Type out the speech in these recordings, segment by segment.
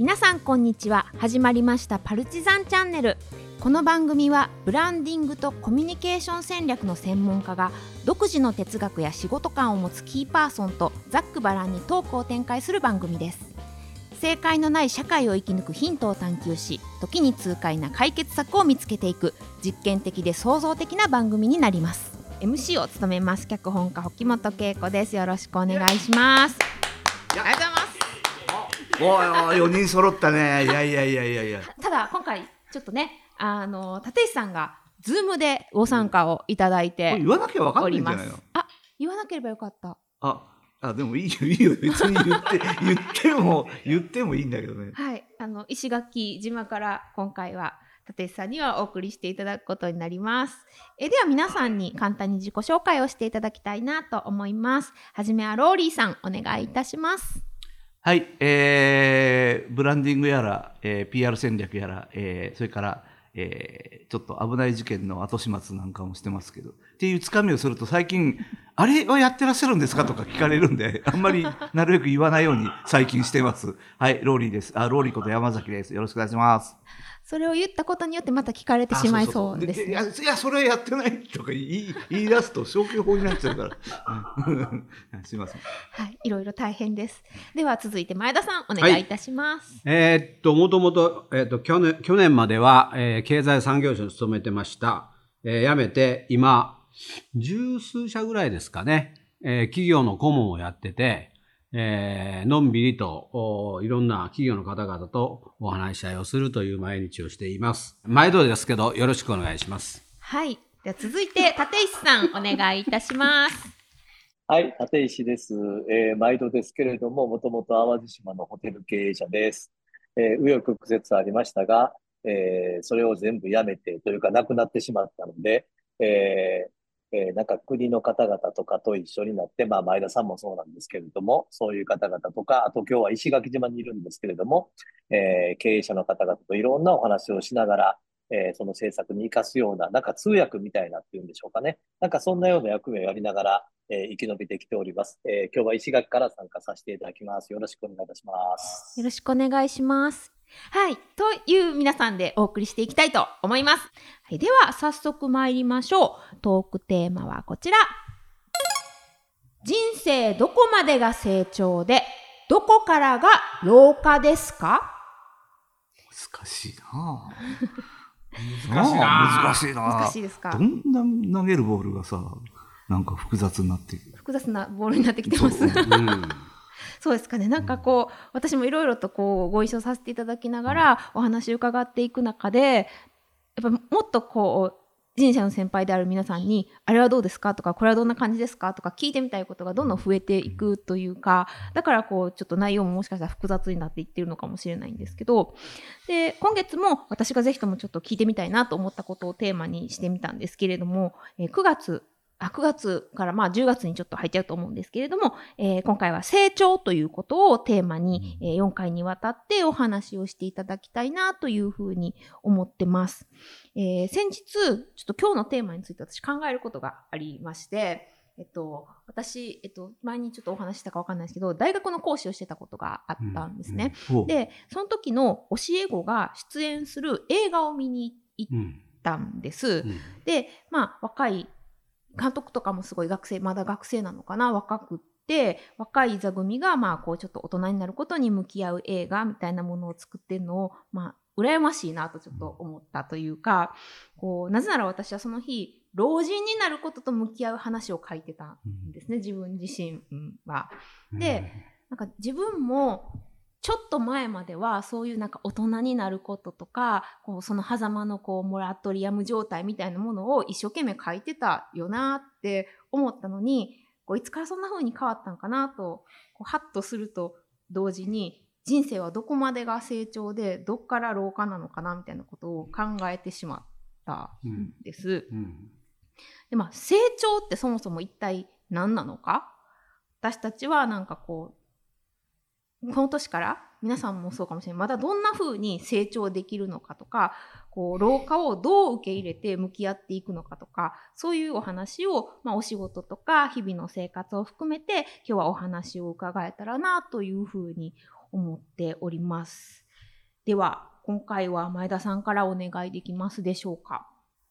皆さんこんにちは。始まりましたパルチザンチャンネル。この番組はブランディングとコミュニケーション戦略の専門家が独自の哲学や仕事観を持つキーパーソンとざっくばらんにトークを展開する番組です。正解のない社会を生き抜くヒントを探求し時に痛快な解決策を見つけていく実験的で創造的な番組になります。MC を務めます。脚本家沖本恵子です。よろしくお願いします。ありがとうございますおいおい4人揃ったね。いやいやいやいやいや。ただ今回ちょっとねあの立石さんがズームでご参加をいただいて言わなきゃ分かんないんじゃないの？あ言わなければよかった。ああでもいいよいいよ。別に言って 言っても言ってもいいんだけどね。はい。あの石垣島から今回は立石さんにはお送りしていただくことになります。えでは皆さんに簡単に自己紹介をしていただきたいなと思います。はじめはローリーさんお願いいたしますはい、えー、ブランディングやら、えー、PR 戦略やら、えー、それから、えー、ちょっと危ない事件の後始末なんかもしてますけど、っていうつかみをすると最近、あれはやってらっしゃるんですかとか聞かれるんで、あんまりなるべく言わないように最近してます。はい、ローリーです。あ、ローリーこと山崎です。よろしくお願いします。それを言ったことによってまた聞かれてしまいそうですね。いや、いや、それはやってないとか言い言い出すと消去法になっちゃうから。うん。すいません。はいいろいろ大変です。では続いて前田さんお願いい。たします、えーっと、もともと、えーっと、去年、去年までは、えー経済産業省に勤めてました。えー辞めて、今、十数社ぐらいですかね、えー企業の顧問をやってて、えーのんびりとおいろんな企業の方々とお話し合いをするという毎日をしています。毎度ですけど、よろしくお願いします。はい。では続いて、立石さん、お願いいたします。はい、立石です。えー毎度ですけれども、もともと淡路島のホテル経営者です。えー、紆余曲折ありましたが、えーそれを全部やめてというか、なくなってしまったので、えーえーなんか国の方々とかと一緒になって、まあ、前田さんもそうなんですけれども、そういう方々とか、あと今日は石垣島にいるんですけれども、えー経営者の方々といろんなお話をしながら、えーその政策に活かすような、なんか通訳みたいなっていうんでしょうかね。なんかそんなような役目をやりながら、えー生き延びてきております。えー今日は石垣から参加させていただきます。よろしくお願いいたします。よろしくお願いします。はい。という皆さんでお送りしていきたいと思います。はい、では、早速参りましょう。トークテーマはこちら。人生どこまでが成長で、どこからが老化ですか？難しいなぁ 難しいなぁ難しいなぁ難しいですか？どんな投げるボールがさ、なんか複雑になっていく？複雑なボールになってきてます。そうですかね。なんかこう、私もいろいろとこう、ご一緒させていただきながら、お話を伺っていく中で、やっぱもっとこう、人生の先輩である皆さんに、あれはどうですかとか、これはどんな感じですかとか聞いてみたいことがどんどん増えていくというか、だからこう、ちょっと内容ももしかしたら複雑になっていってるのかもしれないんですけど、で、今月も私がぜひともちょっと聞いてみたいなと思ったことをテーマにしてみたんですけれども、えー9月、あ9月からまあ10月にちょっと入っちゃうと思うんですけれども、えー今回は成長ということをテーマに、え4回にわたってお話をしていただきたいなというふうに思ってます。えー先日、ちょっと今日のテーマについて私考えることがありまして、えっと、私、えっと、前にちょっとお話ししたかわかんないですけど、大学の講師をしてたことがあったんですね。ほうで、その時の教え子が出演する映画を見に行っうん。たんです。うんで、まあ、若い監督とかもすごい学生、まだ学生なのかな、若くって、若い座組が、まあ、こう、ちょっと大人になることに向き合う映画みたいなものを作ってるのを、まあ、羨ましいなとちょっと思ったというか、こう、なぜなら私はその日、老人になることと向き合う話を書いてたんですね、自分自身は。で、なんか自分もちょっと前まではそういうなんか大人になることとかこうその狭間のこうモラトリアム状態みたいなものを一生懸命書いてたよなって思ったのにこういつからそんな風に変わったんかなとこうハッとすると同時に人生はどこまでが成長でどっから老化なのかなみたいなことを考えてしまったんです。うん。でまあ、成長ってそもそも一体何なのか？私たちはなんかこうこの年から皆さんもそうかもしれないまだどんな風に成長できるのかとかこう老化をどう受け入れて向き合っていくのかとかそういうお話を、まあ、お仕事とか日々の生活を含めて今日はお話を伺えたらなというふうに思っております。では、今回は前田さんからお願いできますでしょうか？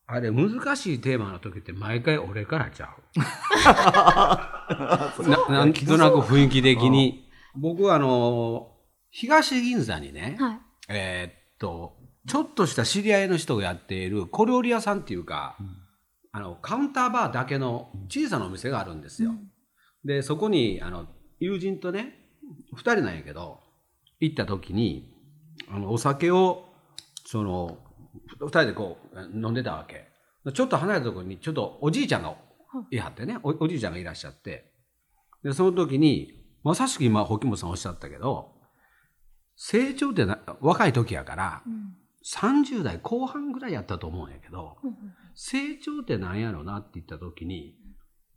あれ、難しいテーマの時って毎回俺からちゃう。ななんとなく雰囲気的に。僕はあの、東銀座にね、はい。えーっと、ちょっとした知り合いの人がやっている小料理屋さんっていうか、あの、カウンターバーだけの小さなお店があるんですよ。で、そこに、あの、友人とね、二人なんやけど、行った時に、あの、お酒を、その、二人でこう、飲んでたわけ。ちょっと離れたところに、ちょっとおじいちゃんがいはってね、おおじいちゃんがいらっしゃって、で、その時に、まさしく今、保木本さんおっしゃったけど、成長ってな若い時やから、30代後半ぐらいやったと思うんやけど、成長って何やろなって言った時に、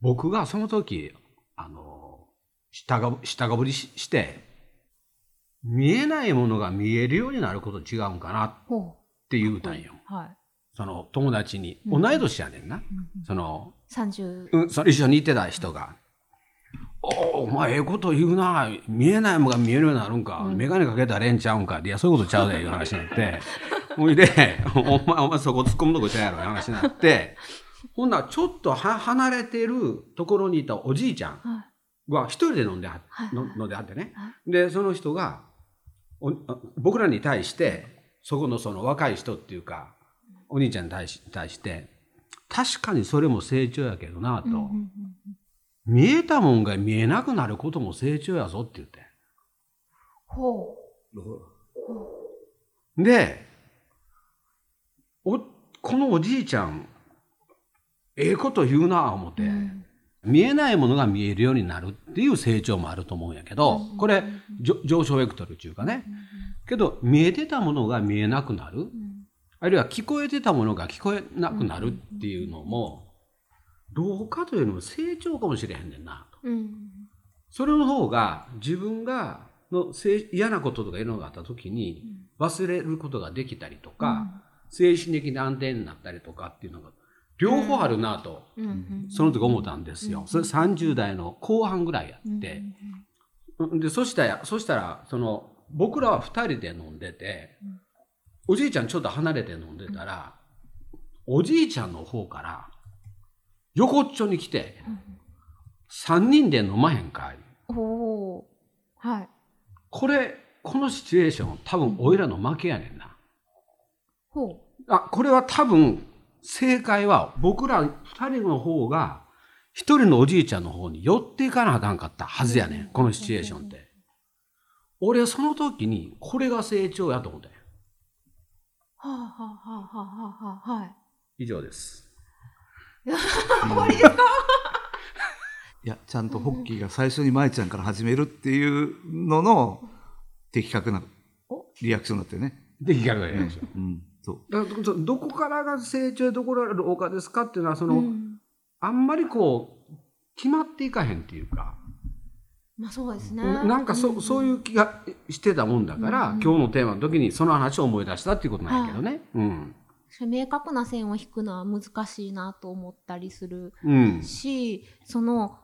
僕がその時、あの、下が、下がぶりしして、見えないものが見えるようになること違うんかなっほて言うたんよ。う。はい。その友達に。うん同い年やねんな。その、30。うん、その一緒に行ってた人が。おお、お前ええこと言うな。見えないものが見えるようになるんか。眼鏡かけたらええんちゃうんか。いや、そういうことちゃうで、いう話になって。ほいで、お前、お前そこ突っ込むとこちゃうやろ、いう話になって。ほんなら、ちょっとは離れてるところにいたおじいちゃんは一人で飲んでははいの飲んではってねは。で、その人が、僕らに対して、そこのその若い人っていうか、お兄ちゃんに対し対して、確かにそれも成長やけどなと。うんうんうん見えたもんが見えなくなることも成長やぞって言って。ほで、お、このおじいちゃん、ええこと言うな思って、う。うん見えないものが見えるようになるっていう成長もあると思うんやけど、これ、上昇ベクトルっていうかね。けど、見えてたものが見えなくなる。あるいは聞こえてたものが聞こえなくなるっていうのも、どうかというのも成長かもしれへんねんなと。うん。それの方が自分がの嫌なこととかいうのがあった時に忘れることができたりとか、精神的な安定になったりとかっていうのが両方あるなと、その時思ったんですよ。それ30代の後半ぐらいやって。で、そしたら、そしたら、その、僕らは2人で飲んでて、おじいちゃんちょっと離れて飲んでたら、おじいちゃんの方から、横っちょに来て、3人で飲まへんかい。ほう。はい。これ、このシチュエーション、多分、おいらの負けやねんな。ほあ、これは多分、正解は、僕ら二人の方が、一人のおじいちゃんの方に寄っていかなあかんかったはずやねん、このシチュエーションって。俺、その時に、これが成長やと思ったよ。う。はあはあはあはあはあはい。以上です。終わりですか？いや、ちゃんとホッキーが最初に舞ちゃんから始めるっていうのの的確なリアクションだったよね。で、聞かれたでしょ。うん。そう。だからどどこからが成長でどこからが老化ですかっていうのは、その、うんあんまりこう、決まっていかへんっていうか、まあそうですね。なんかそ,、そういう気がしてたもんだから、今日のテーマの時にその話を思い出したっていうことなんやけどね。うん。明確な線を引くのは難しいなと思ったりするうん。し、その、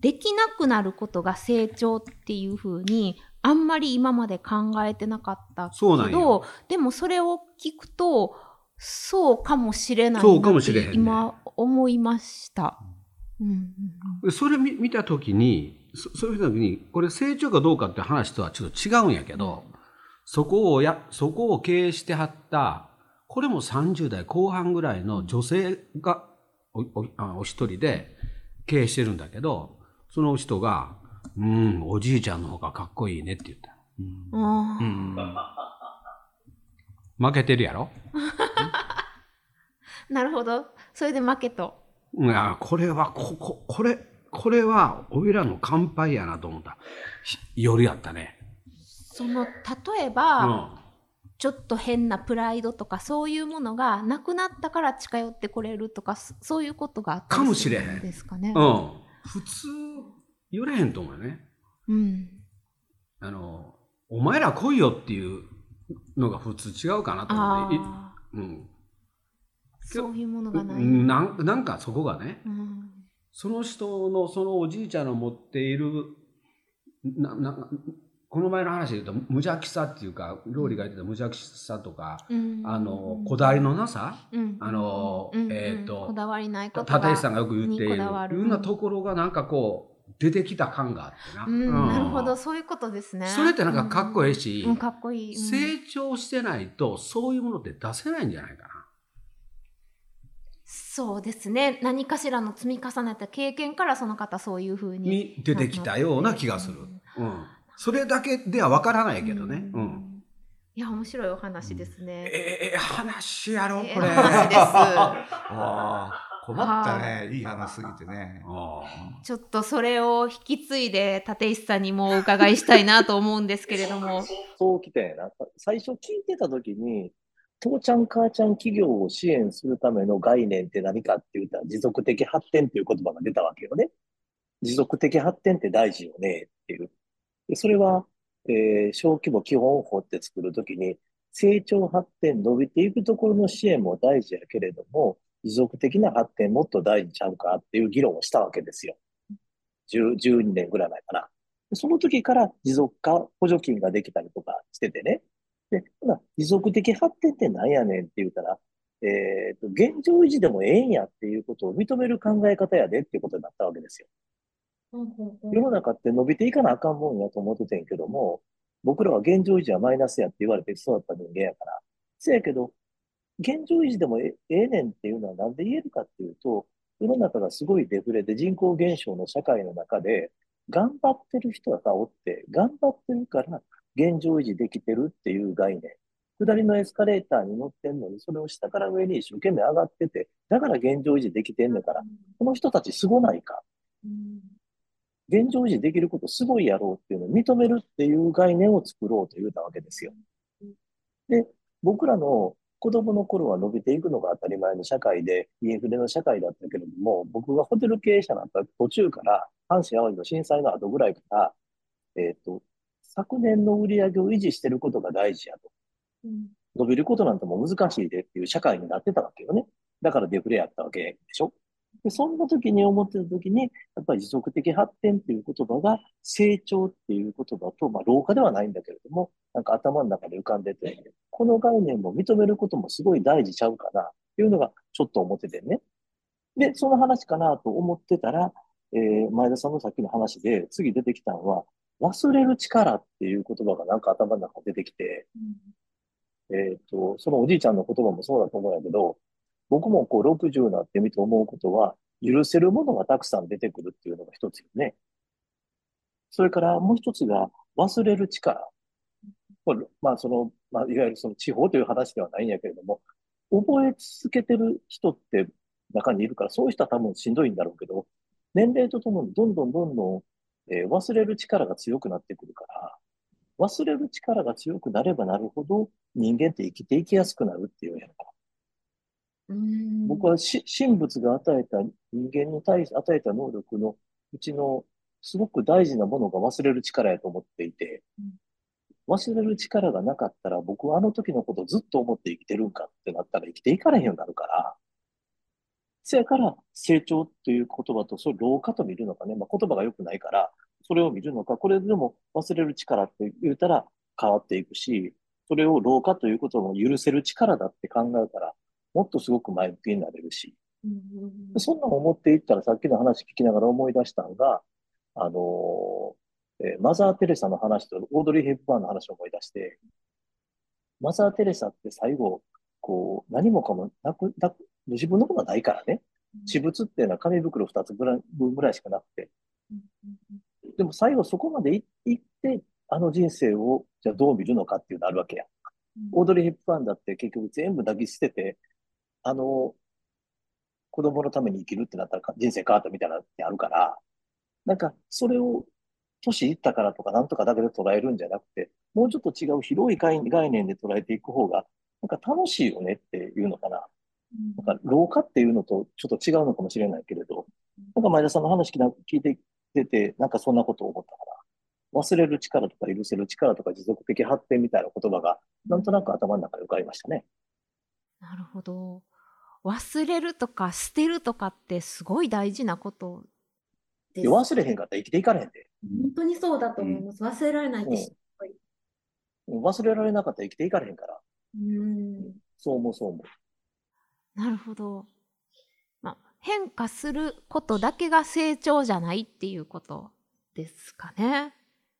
できなくなることが成長っていうふうに、あんまり今まで考えてなかったけそうなんよど、でもそれを聞くと、そうかもしれないそうかもしれへんね今思いました。うんうんうんそれ見見た時にそそういう時にこれ成長かどうかって話とはちょっと違うんやけど、そこをやそこを経営してはったこれも30代後半ぐらいの女性がお一人で経営してるんだけどその人が「うんおじいちゃんの方がかっこいいね」って言ったあーうん。負けてるやろ？なるほど。それで負けと。いやこれはこここれこれはおいらの乾杯やなと思ったひ夜やったね。その、例えうば、んちょっと変なプライドとかそういうものがなくなったから近寄ってこれるとかそそういうことがあったかもしれへんですかね。うん、普通言われへんと思うよね。うん。あの、お前ら来いよっていうのが普通違うかなと思あうね。うんそういうものがない。なんなんかそこがね、うんその人のそのおじいちゃんの持っているななこの前の話で言うと無邪気さっていうか料理が言ってた無邪気さとか、うん。あのこだわりのなさ、うん。あのうんうんえーとこだわりないことが立石さんがよく言っている。いろんなところがなんかこう出てきた感があってな、なるほどそういうことですね。それってなんかかっこいいし、うん、かっこいい、うん。成長してないとそういうものって出せないんじゃないかな。そうですね。何かしらの積み重ねた経験からその方そういうふうにに出てきたような気がする。うんうん、それだけではわからないけどね。うんいや面白いお話ですね、ええ話やろええこれ。話です ああ、困ったね。いい話すぎてね。あちょっとそれを引き継いで立石さんにもお伺いしたいなと思うんですけれどもそうきてな。最初聞いてたときに、父ちゃん母ちゃん企業を支援するための概念って何かって言ったら持続的発展っていう言葉が出たわけよね。持続的発展って大事よねっていう。でそれは、えー小規模基本法って作るときに、成長発展伸びていくところの支援も大事やけれども、持続的な発展もっと大事ちゃうかっていう議論をしたわけですよ。12年ぐらい前かな。その時から持続化補助金ができたりとかしててね。で、持続的発展って何やねんって言ったら、えっと、現状維持でもええんやっていうことを認める考え方やでっていうことになったわけですよ。世の中って伸びていかなあかんもんやと思っててんけども、僕らは現状維持はマイナスやって言われて育った人間やから。せやけど、現状維持でもえええねんっていうのはなんで言えるかっていうと、世の中がすごいデフレで人口減少の社会の中で、頑張ってる人がおって、頑張ってるから現状維持できてるっていう概念。下りのエスカレーターに乗ってんのに、それを下から上に一生懸命上がってて、だから現状維持できてんねんから、この人たちすごないか。現状維持できることすごいやろうっていうのを認めるっていう概念を作ろうと言うたわけですよ。で、僕らの子供の頃は伸びていくのが当たり前の社会で、インフレの社会だったけれども、僕がホテル経営者になった途中から、阪神淡路の震災の後ぐらいから、えっ、と、昨年の売り上げを維持してることが大事やと。伸びることなんてもう難しいでっていう社会になってたわけよね。だからデフレやったわけでしょ。で、そんな時に思ってた時に、やっぱり持続的発展っていう言葉が成長っていう言葉と、まあ、老化ではないんだけれども、なんか頭の中で浮かんでて、この概念も認めることもすごい大事ちゃうかなっていうのがちょっと思っててね。で、その話かなと思ってたら、えー前田さんのさっきの話で次出てきたのは、忘れる力っていう言葉がなんか頭の中に出てきて、えっと、そのおじいちゃんの言葉もそうだと思うんやけど、僕もこう60になってみて思うことは、許せるものがたくさん出てくるっていうのが一つよね。それからもう一つが忘れる力。これまあその、まあいわゆるその地方という話ではないんやけれども、覚え続けてる人って中にいるから、そういう人は多分しんどいんだろうけど、年齢とともにどんどんどんどん、えー忘れる力が強くなってくるから、忘れる力が強くなればなるほど人間って生きていきやすくなるっていうやんか。僕はし神仏が与えた人間に対して与えた能力のうちのすごく大事なものが忘れる力やと思っていて、忘れる力がなかったら僕はあの時のことをずっと思って生きてるんかってなったら生きていかれへんようになるから、せやから成長という言葉とそれ老化と見るのかね、まあ、言葉が良くないから、それを見るのか、これでも忘れる力って言うたら変わっていくし、それを老化ということも許せる力だって考えたら、もっとすごく前向きになれるし、でそんなの思っていったらさっきの話聞きながら思い出したのが、あのえーマザー・テレサの話とオードリー・ヘップバーンの話を思い出して、マザー・テレサって最後、こう、何もかもなく、なく自分のものはないからね。私物っていうのは紙袋2つぐらい分ぐらいしかなくて。でも最後そこまでい行って、あの人生をじゃあどう見るのかっていうのあるわけや。オードリー・ヘップバーンだって結局全部抱き捨てて、あの、子供のために生きるってなったらか人生変わったみたいなのってあるから、なんかそれを年いったからとかなんとかだけで捉えるんじゃなくて、もうちょっと違う広い概概念で捉えていく方が、なんか楽しいよねっていうのかな。なんか老化っていうのとちょっと違うのかもしれないけれど、なんか前田さんの話聞いな聞いててて、なんかそんなことを思ったから、忘れる力とか許せる力とか持続的発展みたいな言葉が、なんとなく頭の中で浮かびましたね。なるほど。忘れるとか捨てるとかってすごい大事なことです。で忘れへんかったら生きていかれへんで。本当にそうだと思います。忘れられないってうん忘れられなかったら生きていかれへんから。うんそう思う、そう思う。なるほど。まあ、変化することだけが成長じゃないっていうことですかね。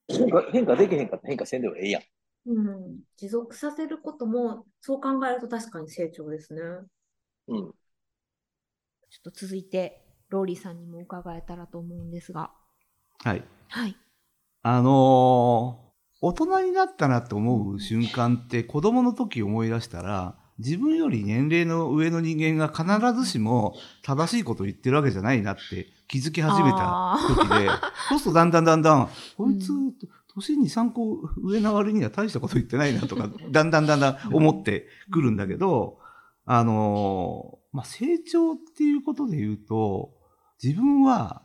変化、変化できへんかったら変化せんでもええやん。うん、持続させることもそう考えると確かに成長ですね。うん。ちょっと続いてローリーさんにも伺えたらと思うんですが。はい。はい。あのー大人になったなって思う瞬間って子供の時思い出したら、自分より年齢の上の人間が必ずしも正しいことを言ってるわけじゃないなって気づき始めた時で、そうするとだんだんだんだん、こいつ、年に3個上な割には大したこと言ってないなとか、だんだんだんだん思ってくるんだけど、あのーまあ、成長っていうことで言うと、自分は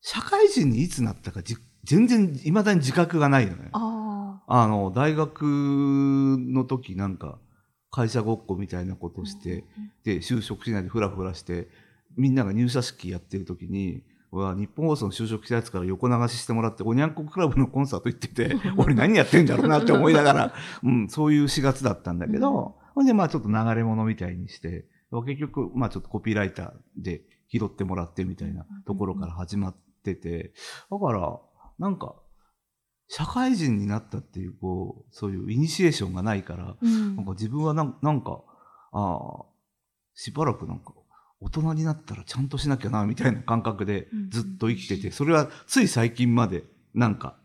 社会人にいつなったかじ全然未だに自覚がないのね。ああの、大学の時なんか、会社ごっこみたいなことをして、で、就職しないでフラフラして、みんなが入社式やってる時に、俺は日本放送の就職したやつから横流ししてもらって、おにゃんこクラブのコンサート行ってて、俺何やってんだろうなって思いながら、うん、そういう4月だったんだけど、ほん。でまあちょっと流れ物みたいにして、結局、まあちょっとコピーライターで拾ってもらってみたいなところから始まってて、だから、なんか、社会人になったっていう、こう、そういうイニシエーションがないから、うん。なんか自分はなんなんか、ああ、しばらくなんか、大人になったらちゃんとしなきゃな、みたいな感覚でうんずっと生きてて、それはつい最近までなんか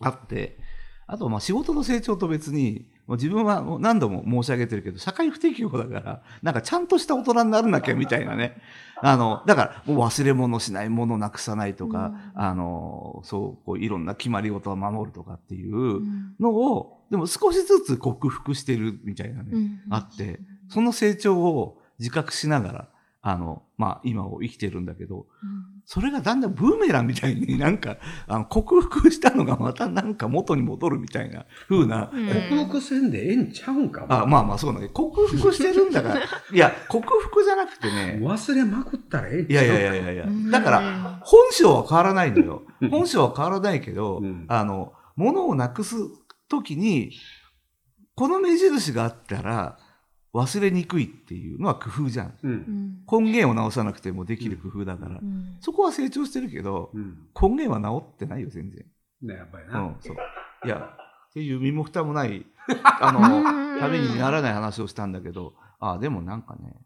あって、あとまあ仕事の成長と別に、自分は何度も申し上げてるけど、社会不適合だから、なんかちゃんとした大人にならなきゃみたいなね。あの、だからもう忘れ物しない、物なくさないとか、あの、そう、こういろんな決まり事を守るとかっていううんのを、でも少しずつ克服してるみたいなね。うんあって、その成長を自覚しながら、あの、まあ、今を生きてるんだけど、それがだんだんブーメランみたいに なんか、あの、克服したのがまたなんか元に戻るみたいな風な、うん。克服せんでええんちゃうんかあまあまあそうなんだけど、克服してるんだから、いや、克服じゃなくてね、忘れまくったらええんいやいちゃうか。やいやいやいやうん、だから、本性は変わらないのよ。うん。本性は変わらないけど、うん。あの、物をなくすときに、この目印があったら忘れにくいっていうのは工夫じゃん。う。うんん根源を直さなくてもできる工夫だから。うんそこは成長してるけど、うん。根源は直ってないよ、全然。ね、やっぱりな。うん、そう。いや、っていう身も蓋もない、あうんの、ためにならない話をしたんだけど、あでもなんかね、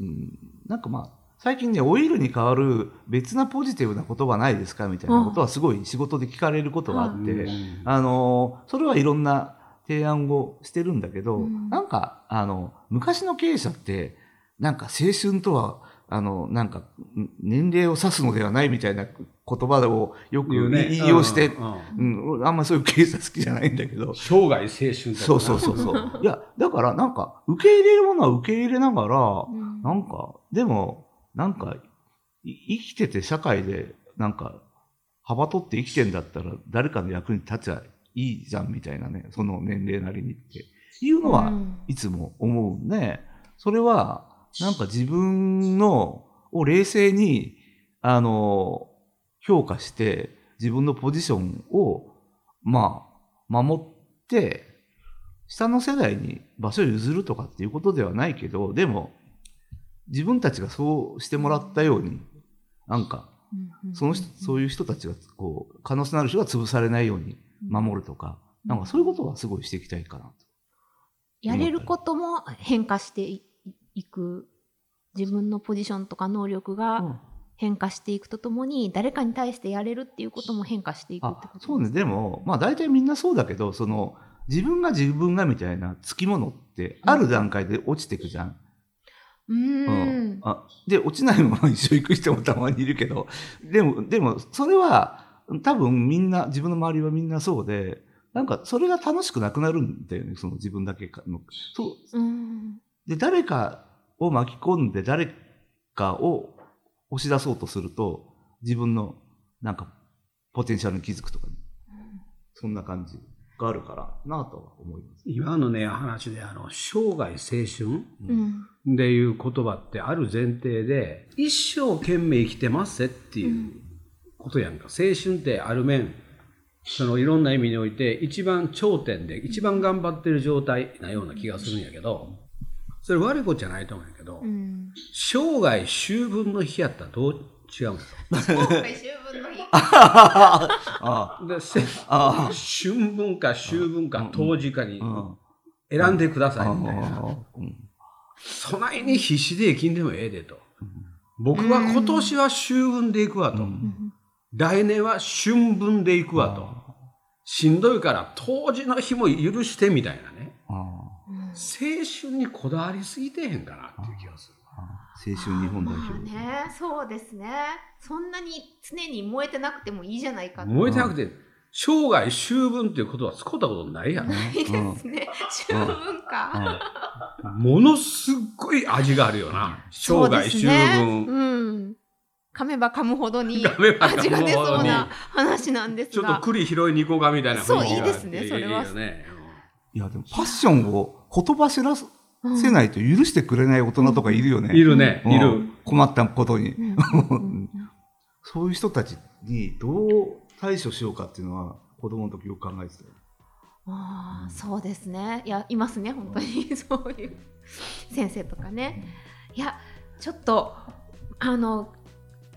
うん、なんかまあ、最近ね、オイルに代わる別なポジティブな言葉ないですかみたいなことはすごい仕事で聞かれることがあって、うんあの、それはいろんな提案をしてるんだけど、うん。なんか、あの、昔の経営者って、なんか青春とは、あの、なんか、ん年齢を指すのではないみたいな言葉をよく言うね。引用して、うんうん。うん、あんまそういう経営者好きじゃないんだけど、生涯青春だそうそうそうそう。いや、だからなんか、受け入れるものは受け入れながら、うん。なんか、でも、なんか、い生きてて社会で、なんか、幅取って生きてんだったら、誰かの役に立ちゃいいじゃんみたいなね、その年齢なりにって。いうのは、うん。いつも思うね。それは、なんか自分の、を冷静に、あの、評価して、自分のポジションを、まあ、守って、下の世代に場所を譲るとかっていうことではないけど、でも、自分たちがそうしてもらったように、なんか、うん。その人、そういう人たちが、こう、可能性のある人が潰されないように守るとか、なんかそういうことはすごいしていきたいかなと。やれることも変化していいく。自分のポジションとか能力うん。が変化していくとともに誰かに対してやれるっていうことも変化していくってあこと。そうね、でも、まあ大体みんなそうだけど、その、自分が自分がみたいなつきものって、ある段階で落ちてくじゃん。うーん。あで、落ちないまま一緒行く人もたまにいるけど、でも、でも、それは、多分みんな、自分の周りはみんなそうで、なんか、それが楽しくなくなるんだよね、その自分だけかの。そう。うんで、誰かを巻き込んで、誰かを押し出そうとすると、自分の、なんか、ポテンシャルに気づくとかね。そんな感じがあるからなとは思います。今のね、話で、あの、生涯青春うんっていう言葉ってある前提で、一生懸命生きてますぜっていうことやんか。青春ってある面、そのいろんな意味において一番頂点で一番頑張ってる状態なような気がするんやけど、それ悪いことじゃないと思うんやけど、うん。生涯秋分の日やったらどう違うんですか今回秋分の日？あでせあ春分か秋分か冬至かにうん選んでくださあいみたいな。うんそないに必死で生きんでもええでと。僕は今年は秋分で行くわと。来年は春分で行くわと。しんどいから当時の日も許してみたいなね。あ青春にこだわりすぎてへんかなっていう気がする。青春日本代まあ表。ね、そうですね。そんなに常に燃えてなくてもいいじゃないかと。燃えてなくて、生涯秋分っていうことは使ったことないやん。ないですね。秋分か。ものすっごい味があるよな。生そう涯秋ですね分。うん。噛めば噛むほどに味が出そうな話なんですちょっとが。栗広いニコガみたいなそういいですねそれはいいよね。いや、でもパッションをほとばしらせないと許してくれない大人とかいるよね。いるね、うんいる。困ったことに。うんうんうんそういう人たちにどう対処しようかっていうのは子供の時よく考えてたよ。ああ、そうですね。いや、いますね、本当にそういう先生とかね。いや、ちょっと、あの、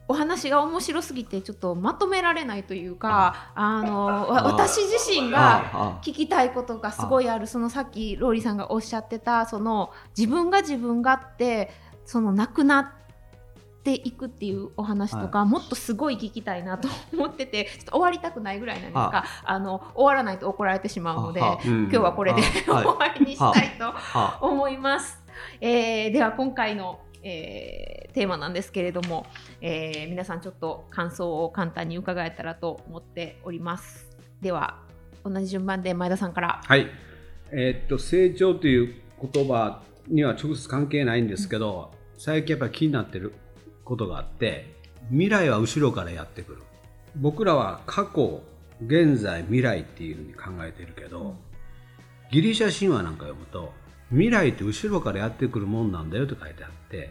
お話が面白すぎて、ちょっとまとめられないというか、あの、私自身があ聞きたいことがすごいある、そのさっきローリーさんがおっしゃってた、その自分が自分がって、そのなくなっていくっていうお話とか、もっとすごい聞きたいなと思ってて、ちょっと終わりたくないぐらいなんですが、あの終わらないと怒られてしまうので、あ今今日はこれで 終わりにしたいとあ思います。えーでは今回の、えーテーマなんですけれども、えー皆さんちょっと感想を簡単に伺えたらと思っております。では同じ順番で前田さんから。はい。えーっと、成長という言葉には直接関係ないんですけど、最近やっぱり気になってることがあって、未来は後ろからやってくる。僕らは過去、現在、未来っていうふうに考えてるけど、ギリシャ神話なんか読むと、未来って後ろからやってくるもんなんだよって書いてあって、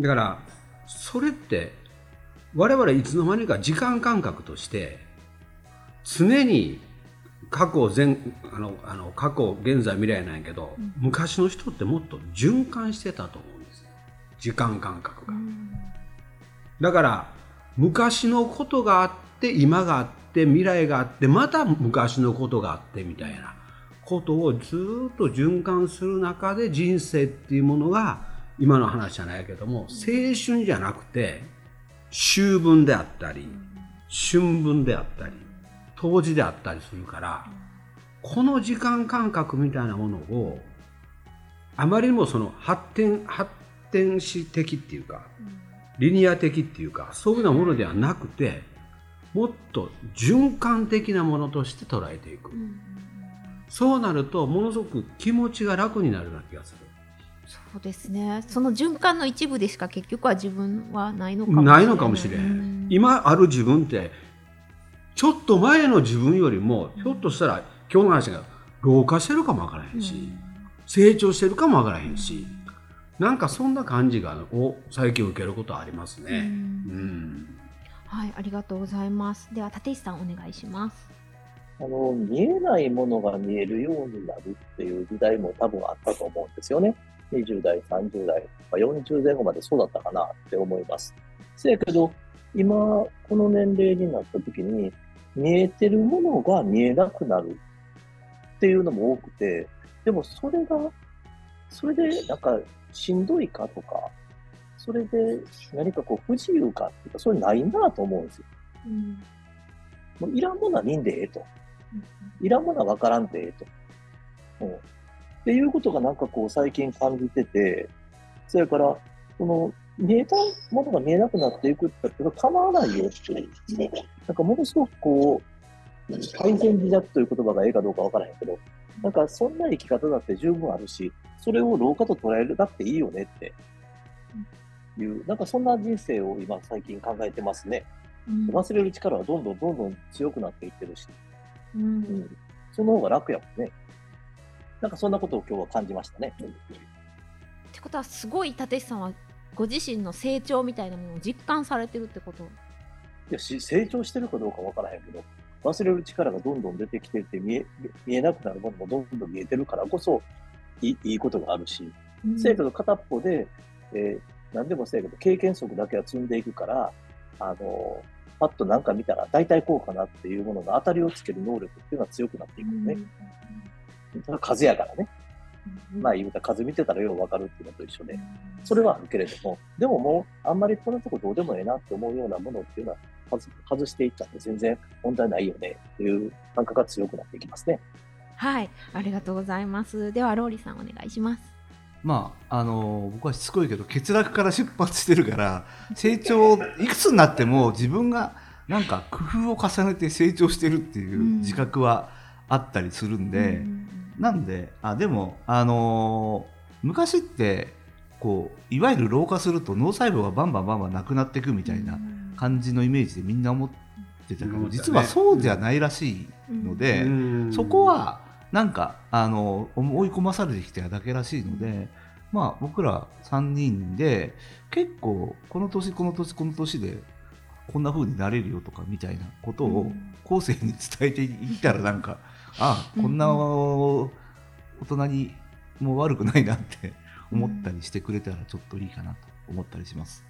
だから、それって、我々いつの間にか時間感覚として、常に過去前あのあの過去現在未来なんやけど、昔の人ってもっと循環してたと思うんですよ。時間感覚が、だから昔のことがあって今があって未来があってまた昔のことがあってみたいなことをずっと循環する中で人生っていうものが今の話じゃないけども青春じゃなくて秋分であったり春分であったり冬至であったりするからこの時間感覚みたいなものをあまりにもその発展発展史的っていうかリニア的っていうかそういうようなものではなくてもっと循環的なものとして捉えていく、そうなるとものすごく気持ちが楽になるような気がするそうですね。その循環の一部でしか結局は自分はないのかもしれな。ないいのかもしれへん、今ある自分ってちょっと前の自分よりもひょっとしたら今日の話が老化してるかもわからへんし、成長してるかもわからへんし、なんかそんな感じがを最近受けることはありますね。うんはい、ありがとうございます。では立石さんお願いします。あの、見えないものが見えるようになるっていう時代も多分あったと思うんですよね。20代、30代、まあ40前後までそうだったかなって思います。せやけど、今、この年齢になった時に、見えてるものが見えなくなるっていうのも多くて、でもそれが、それでなんかしんどいかとか、それで何かこう不自由かっていうか、それないなと思うんですよ。うんもういらんものは見んでええと。いらんものは分からんでええと。うん。っていうことがなんかこう最近感じてて、それから、その、見えたものが見えなくなっていくって言ったら構わないよっていう、なんかものすごくこう、改善自弱という言葉がええかどうか分からへんけど、なんかそんな生き方だって十分あるし、それを老化と捉えるなくていいよねっていう、なんかそんな人生を今最近考えてますね。うん忘れる力はどんどんどんどん強くなっていってるし。うんうんその方が楽やもんね。なんかそんなことを今日は感じましたね。ってことはすごい立石さんはご自身の成長みたいなものを実感されてるってこと？いやし成長してるかどうかわからへんけど、忘れる力がどんどん出てきてて見え、見えなくなるものもどんどん見えてるからこそ、いいいいことがあるし、せやけど片っぽで、えー何でもせやけど、経験則だけは積んでいくから、あの、パッとなんか見たら、大体こうかなっていうものの当たりをつける能力っていうのは強くなっていくよね。それは数やからね。まあ言うたら数見てたらようわかるっていうのと一緒で。それはあるけれども、でももう、あんまりこのとこどうでもええなって思うようなものっていうのは、外外していったって全然問題ないよねっていう感覚が強くなっていきますね。はい、ありがとうございます。ではローリーさんお願いします。まああの僕はしつこいけど欠落から出発してるから成長いくつになっても自分がなんか工夫を重ねて成長してるっていう自覚はあったりするんで、なんであでもあの昔ってこういわゆる老化すると脳細胞がバンバンバンバンなくなっていくみたいな感じのイメージでみんな思ってたけど、実はそうじゃないらしいので。うん。そこはなんかあの追い込まされてきてるだけらしいので、まあ、僕ら3人で結構この年この年この年でこんな風になれるよとかみたいなことを後世に伝えていったらなんか、ああこんな大人にもう悪くないなって思ったりしてくれたらちょっといいかなと思ったりします。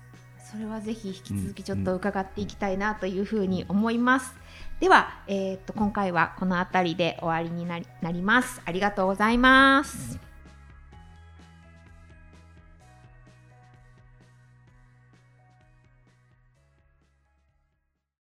それはぜひ引き続きちょっと伺っていきたいなというふうに思います。では、えー、と今回はこの辺りで終わりになりなります。ありがとうございます。